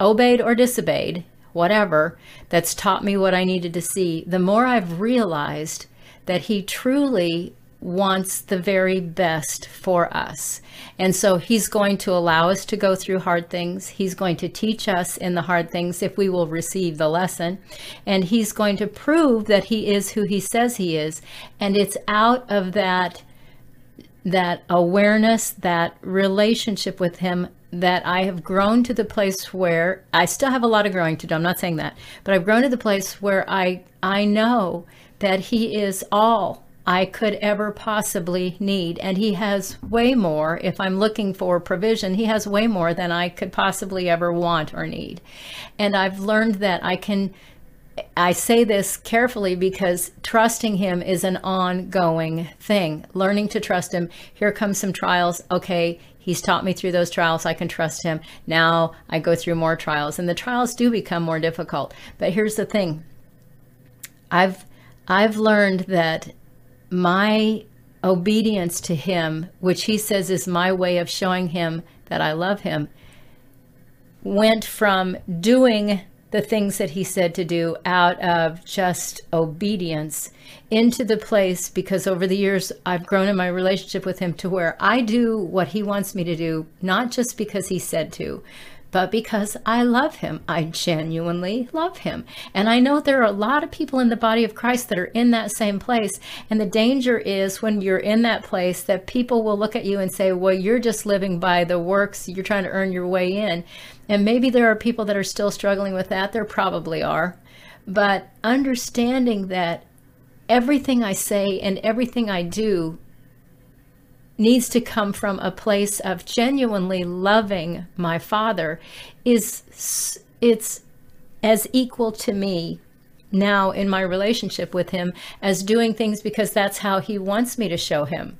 A: obeyed or disobeyed, whatever, that's taught me what I needed to see, the more I've realized that He truly wants the very best for us. And so he's going to allow us to go through hard things. He's going to teach us in the hard things if we will receive the lesson. And he's going to prove that he is who he says he is. And it's out of that that awareness, that relationship with him that I have grown to the place where I still have a lot of growing to do. I'm not saying that, but I've grown to the place where I I know that he is all I could ever possibly need. And He has way more. If I'm looking for provision, He has way more than I could possibly ever want or need. And I've learned that I can. I say this carefully because trusting him is an ongoing thing. Learning to trust him. Here comes some trials. Okay, he's taught me through those trials. I can trust him. Now I go through more trials, and the trials do become more difficult. But here's the thing. I've I've learned that my obedience to him, which he says is my way of showing him that I love him, went from doing the things that he said to do out of just obedience into the place because over the years I've grown in my relationship with him to where I do what he wants me to do, not just because he said to, but because I love him. I genuinely love him. And I know there are a lot of people in the body of Christ that are in that same place. And the danger is when you're in that place that people will look at you and say, well, you're just living by the works, you're trying to earn your way in. And maybe there are people that are still struggling with that. There probably are. But understanding that everything I say and everything I do needs to come from a place of genuinely loving my father is it's as equal to me now in my relationship with him as doing things because that's how he wants me to show him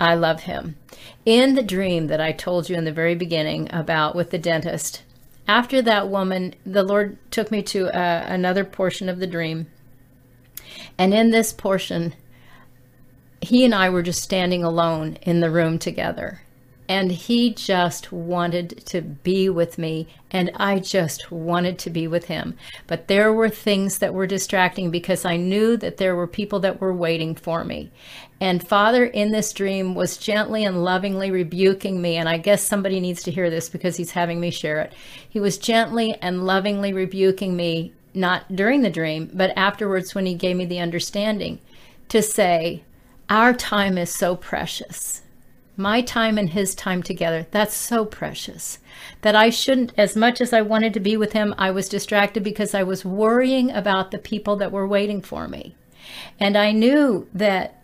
A: I love him. In the dream that I told you in the very beginning about with the dentist, after that woman, the Lord took me to uh, another portion of the dream. And in this portion, he and I were just standing alone in the room together. And he just wanted to be with me, and I just wanted to be with him. But there were things that were distracting because I knew that there were people that were waiting for me. And Father in this dream was gently and lovingly rebuking me. And I guess somebody needs to hear this because he's having me share it. He was gently and lovingly rebuking me, not during the dream, but afterwards when he gave me the understanding to say, our time is so precious. my time and his time together. That's so precious that I shouldn't, as much as I wanted to be with him, I was distracted because I was worrying about the people that were waiting for me. And I knew that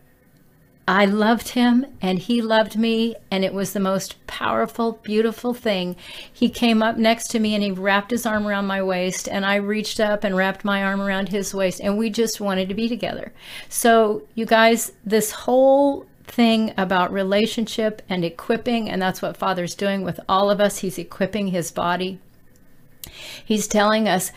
A: I loved him and he loved me, and it was the most powerful, beautiful thing. He came up next to me and he wrapped his arm around my waist, and I reached up and wrapped my arm around his waist, and we just wanted to be together. So, you guys, this whole thing about relationship and equipping, and that's what Father's doing with all of us, He's equipping His body. He's telling us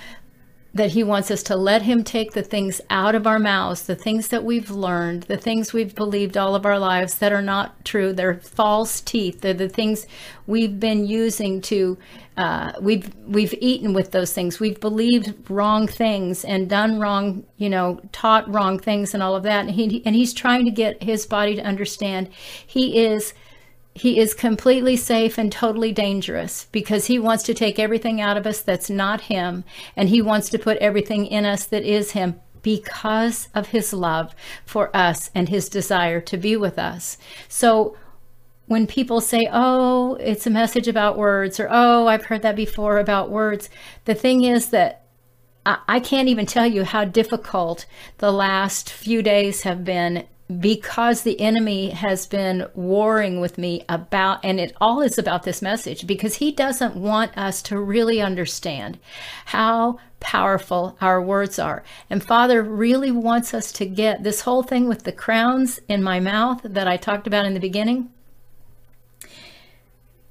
A: that he wants us to let him take the things out of our mouths, the things that we've learned, the things we've believed all of our lives that are not true. They're false teeth. They're the things we've been using to uh, we've we've eaten with those things. We've believed wrong things and done wrong, you know, taught wrong things and all of that. And he and he's trying to get his body to understand he is he is completely safe and totally dangerous because he wants to take everything out of us that's not him and he wants to put everything in us that is him because of his love for us and his desire to be with us. So when people say, oh, it's a message about words, or oh, I've heard that before about words, the thing is that I can't even tell you how difficult the last few days have been because the enemy has been warring with me about, and it all is about this message, because he doesn't want us to really understand how powerful our words are. And Father really wants us to get this whole thing with the crowns in my mouth that I talked about in the beginning.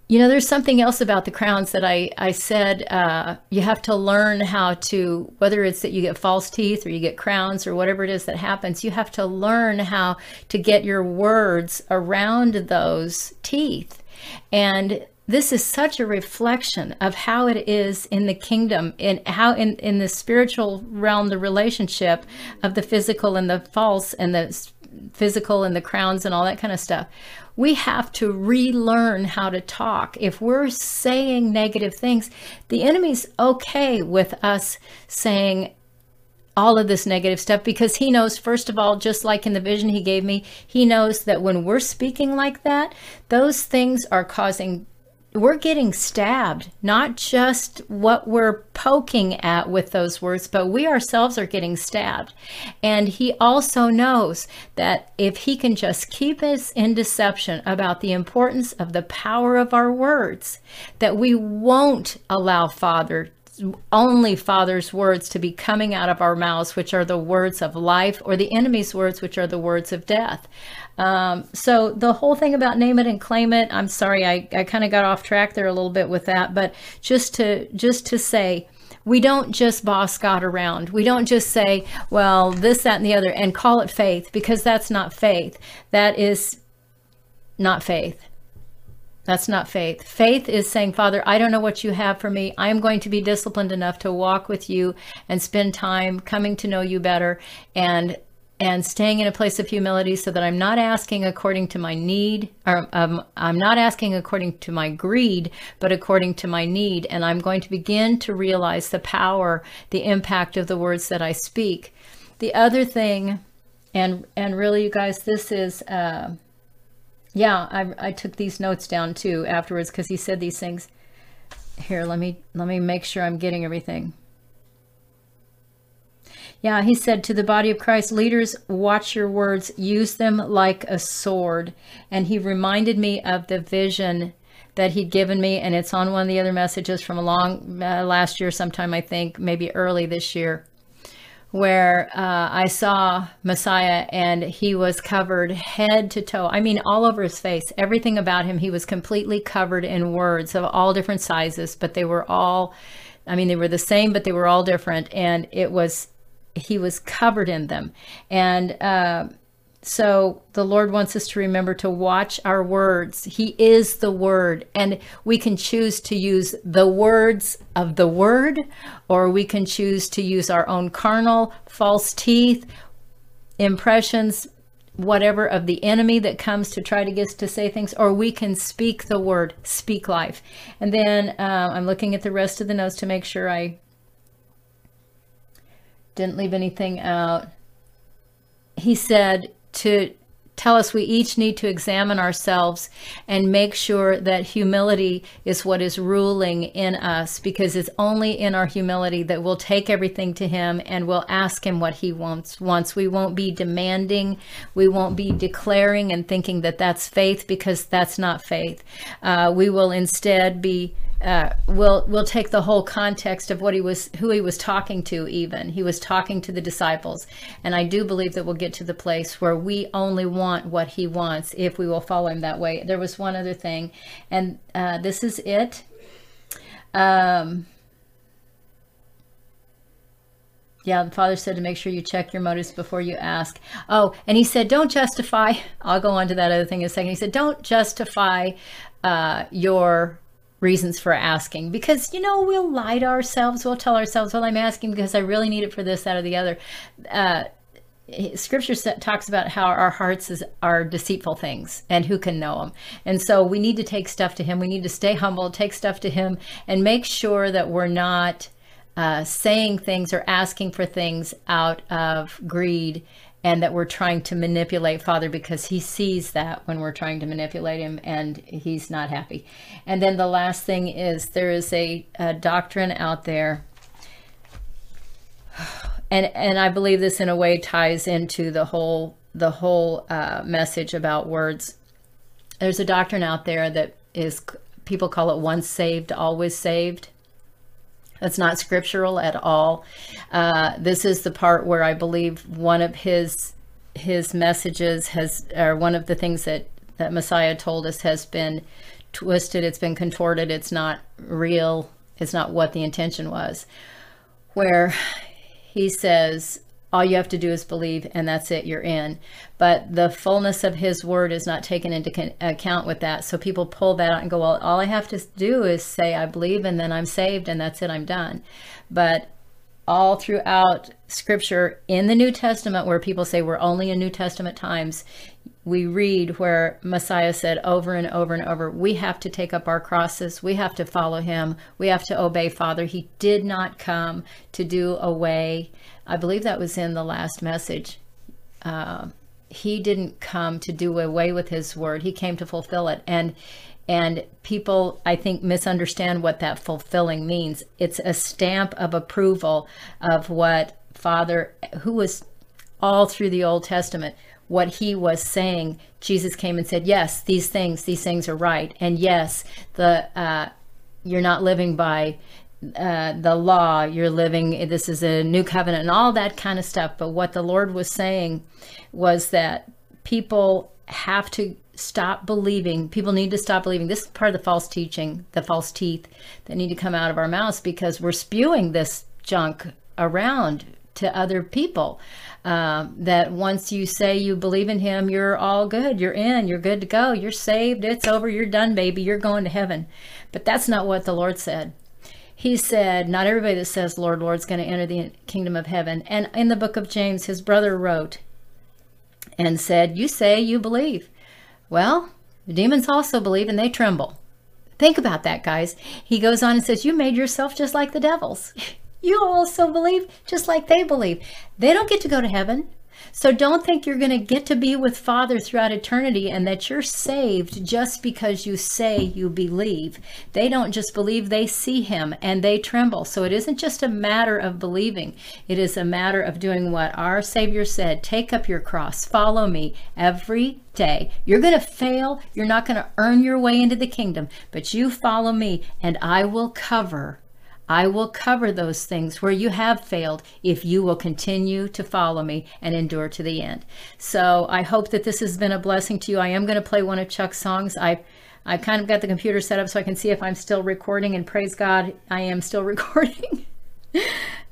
A: You know, there's something else about the crowns that I, I said uh, you have to learn how to, whether it's that you get false teeth or you get crowns or whatever it is that happens, you have to learn how to get your words around those teeth. And this is such a reflection of how it is in the kingdom, in how in, in the spiritual realm, the relationship of the physical and the false and the physical and the crowns and all that kind of stuff we have to relearn how to talk. If we're saying negative things, the enemy's okay with us saying all of this negative stuff because he knows, first of all, just like in the vision he gave me, he knows that when we're speaking like that, those things are causing we're getting stabbed, not just what we're poking at with those words, but we ourselves are getting stabbed. And he also knows that if he can just keep us in deception about the importance of the power of our words, that we won't allow Father only Father's words to be coming out of our mouths, which are the words of life, or the enemy's words, which are the words of death. Um, so the whole thing about name it and claim it, I'm sorry, I, I kind of got off track there a little bit with that, but just to just to say, we don't just boss God around. We don't just say, well, this, that, and the other, and call it faith because that's not faith. That is not faith. That's not faith. Faith is saying, Father, I don't know what you have for me. I am going to be disciplined enough to walk with you and spend time coming to know you better and and staying in a place of humility so that I'm not asking according to my need, or um, I'm not asking according to my greed, but according to my need. And I'm going to begin to realize the power, the impact of the words that I speak. The other thing, and and really, you guys, this is, uh, yeah, I, I took these notes down too afterwards because he said these things. Here, let me let me make sure I'm getting everything. Yeah, he said to the body of Christ, leaders, watch your words, use them like a sword. And he reminded me of the vision that he'd given me, and it's on one of the other messages from a long uh, last year, sometime I think, maybe early this year, where uh, I saw Messiah and he was covered head to toe. I mean, all over his face, everything about him, he was completely covered in words of all different sizes, but they were all. I mean, they were the same, but they were all different. And it was he was covered in them. And uh, so the Lord wants us to remember to watch our words. He is the Word, and we can choose to use the words of the Word, or we can choose to use our own carnal, false teeth, impressions, whatever of the enemy that comes to try to get us to say things, or we can speak the Word, speak life. And then uh, I'm looking at the rest of the notes to make sure I didn't leave anything out. He said to tell us we each need to examine ourselves and make sure that humility is what is ruling in us because it's only in our humility that we'll take everything to him and we'll ask him what he wants wants. We won't be demanding. We won't be declaring and thinking that that's faith because that's not faith. Uh, we will instead be uh, we'll we'll take the whole context of what he was who he was talking to even he was talking to the disciples and i do believe that we'll get to the place where we only want what he wants if we will follow him that way there was one other thing and uh, this is it um, yeah, the father said to make sure you check your motives before you ask. Oh, and he said, don't justify. I'll go on to that other thing in a second. He said, don't justify uh, your reasons for asking. Because you know we'll lie to ourselves we'll tell ourselves well i'm asking because i really need it for this that or the other. Uh, scripture talks about how our hearts is, are deceitful things and who can know them and so we need to take stuff to him. We need to stay humble take stuff to him and make sure that we're not uh, saying things or asking for things out of greed and that we're trying to manipulate Father because he sees that when we're trying to manipulate him and he's not happy. And then the last thing is there is a, a doctrine out there. And, and I believe this in a way ties into the whole the whole uh, message about words. There's a doctrine out there that is people call it once saved, always saved. That's not scriptural at all. Uh, this is the part where I believe one of his his messages has, or one of the things that that Messiah told us has been twisted. It's been contorted. It's not real. It's not what the intention was. Where he says, all you have to do is believe and that's it you're in but the fullness of his word is not taken into account with that so people pull that out and go well all i have to do is say i believe and then i'm saved and that's it i'm done but all throughout scripture in the new testament where people say we're only in new testament times we read where Messiah said over and over and over, we have to take up our crosses. We have to follow him. We have to obey Father. He did not come to do away I believe that was in the last message. Uh, he didn't come to do away with his word. He came to fulfill it. And and people I think misunderstand what that fulfilling means. It's a stamp of approval of what Father who was all through the Old Testament what he was saying jesus came and said yes these things these things are right and yes the uh, you're not living by uh, the law, you're living, this is a new covenant, and all that kind of stuff. But what the Lord was saying was that people have to stop believing. People need to stop believing. This is part of the false teaching, the false teeth that need to come out of our mouths because we're spewing this junk around to other people. Um, that once you say you believe in Him, you're all good. You're in. You're good to go. You're saved. It's over. You're done, baby. You're going to heaven. But that's not what the Lord said he said, Not everybody that says, Lord, Lord, is going to enter the kingdom of heaven. And in the book of James, his brother wrote and said, You say you believe. Well, the demons also believe and they tremble. Think about that, guys. He goes on and says, You made yourself just like the devils. you also believe just like they believe. They don't get to go to heaven. So don't think you're going to get to be with Father throughout eternity and that you're saved just because you say you believe. They don't just believe, they see Him and they tremble. So it isn't just a matter of believing, it is a matter of doing what our Savior said take up your cross, follow me every day. You're going to fail, you're not going to earn your way into the kingdom, but you follow me and I will cover I will cover those things where you have failed if you will continue to follow me and endure to the end. So I hope that this has been a blessing to you. I am going to play one of Chuck's songs. I I kind of got the computer set up so I can see if I'm still recording, and praise God, I am still recording.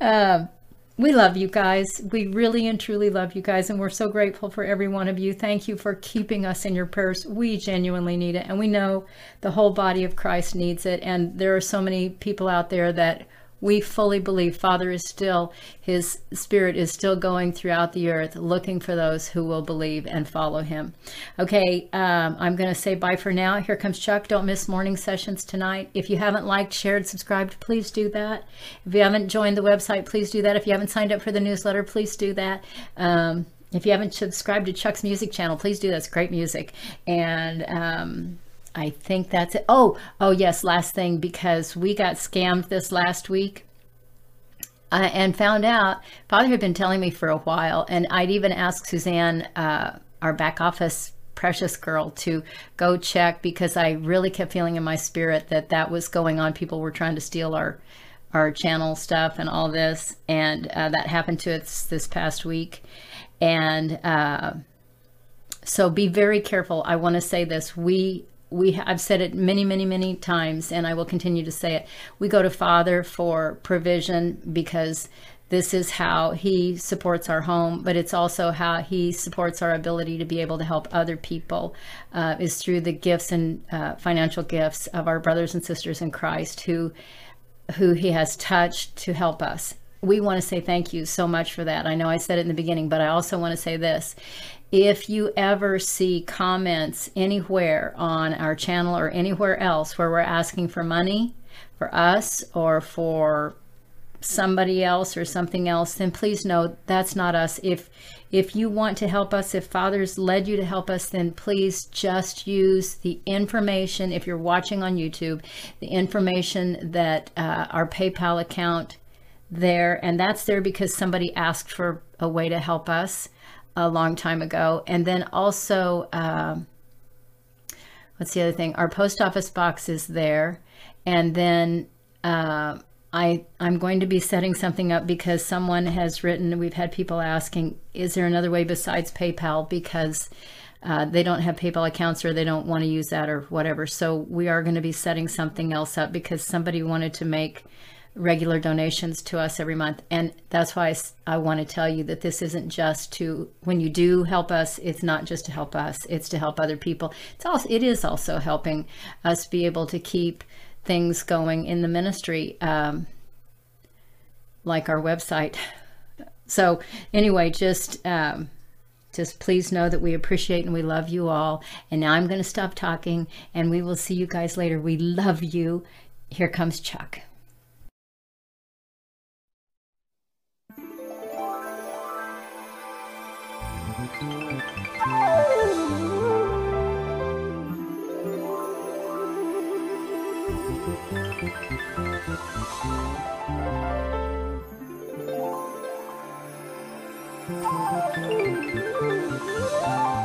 A: um, we love you guys. We really and truly love you guys, and we're so grateful for every one of you. Thank you for keeping us in your prayers. We genuinely need it, and we know the whole body of Christ needs it. And there are so many people out there that we fully believe Father is still, His Spirit is still going throughout the earth looking for those who will believe and follow Him. Okay, um, I'm going to say bye for now. Here comes Chuck. Don't miss morning sessions tonight. If you haven't liked, shared, subscribed, please do that. If you haven't joined the website, please do that. If you haven't signed up for the newsletter, please do that. Um, if you haven't subscribed to Chuck's music channel, please do. That's great music. And um, I think that's it. Oh, oh yes, last thing because we got scammed this last week. Uh, and found out father had been telling me for a while and i'd even asked suzanne uh, our back office precious girl to go check because i really kept feeling in my spirit that that was going on people were trying to steal our our channel stuff and all this and uh, that happened to us this past week and uh, so be very careful. I want to say this. We we I've said it many, many, many times, and I will continue to say it. We go to Father for provision because this is how he supports our home, but it's also how he supports our ability to be able to help other people. Uh, is through the gifts and uh, financial gifts of our brothers and sisters in Christ who who he has touched to help us we want to say thank you so much for that. I know I said it in the beginning, but I also want to say this. If you ever see comments anywhere on our channel or anywhere else where we're asking for money for us or for somebody else or something else, then please know that's not us. If if you want to help us, if Father's led you to help us, then please just use the information. If you're watching on YouTube, the information that uh, our PayPal account there, and that's there because somebody asked for a way to help us a long time ago. And then also, uh, what's the other thing? Our post office box is there, and then uh, I I'm going to be setting something up because someone has written. We've had people asking, is there another way besides PayPal? Because uh, they don't have PayPal accounts or they don't want to use that or whatever. So we are going to be setting something else up because somebody wanted to make regular donations to us every month. And that's why I, I, want to tell you that this isn't just to, when you do help us, it's not just to help us, it's to help other people. It's also, it is also helping us be able to keep things going in the ministry, um, like our website. So anyway, just, um, just please know that we appreciate and we love you all. And now I'm going to stop talking and we will see you guys later. We love you. Here comes Chuck. Thank you.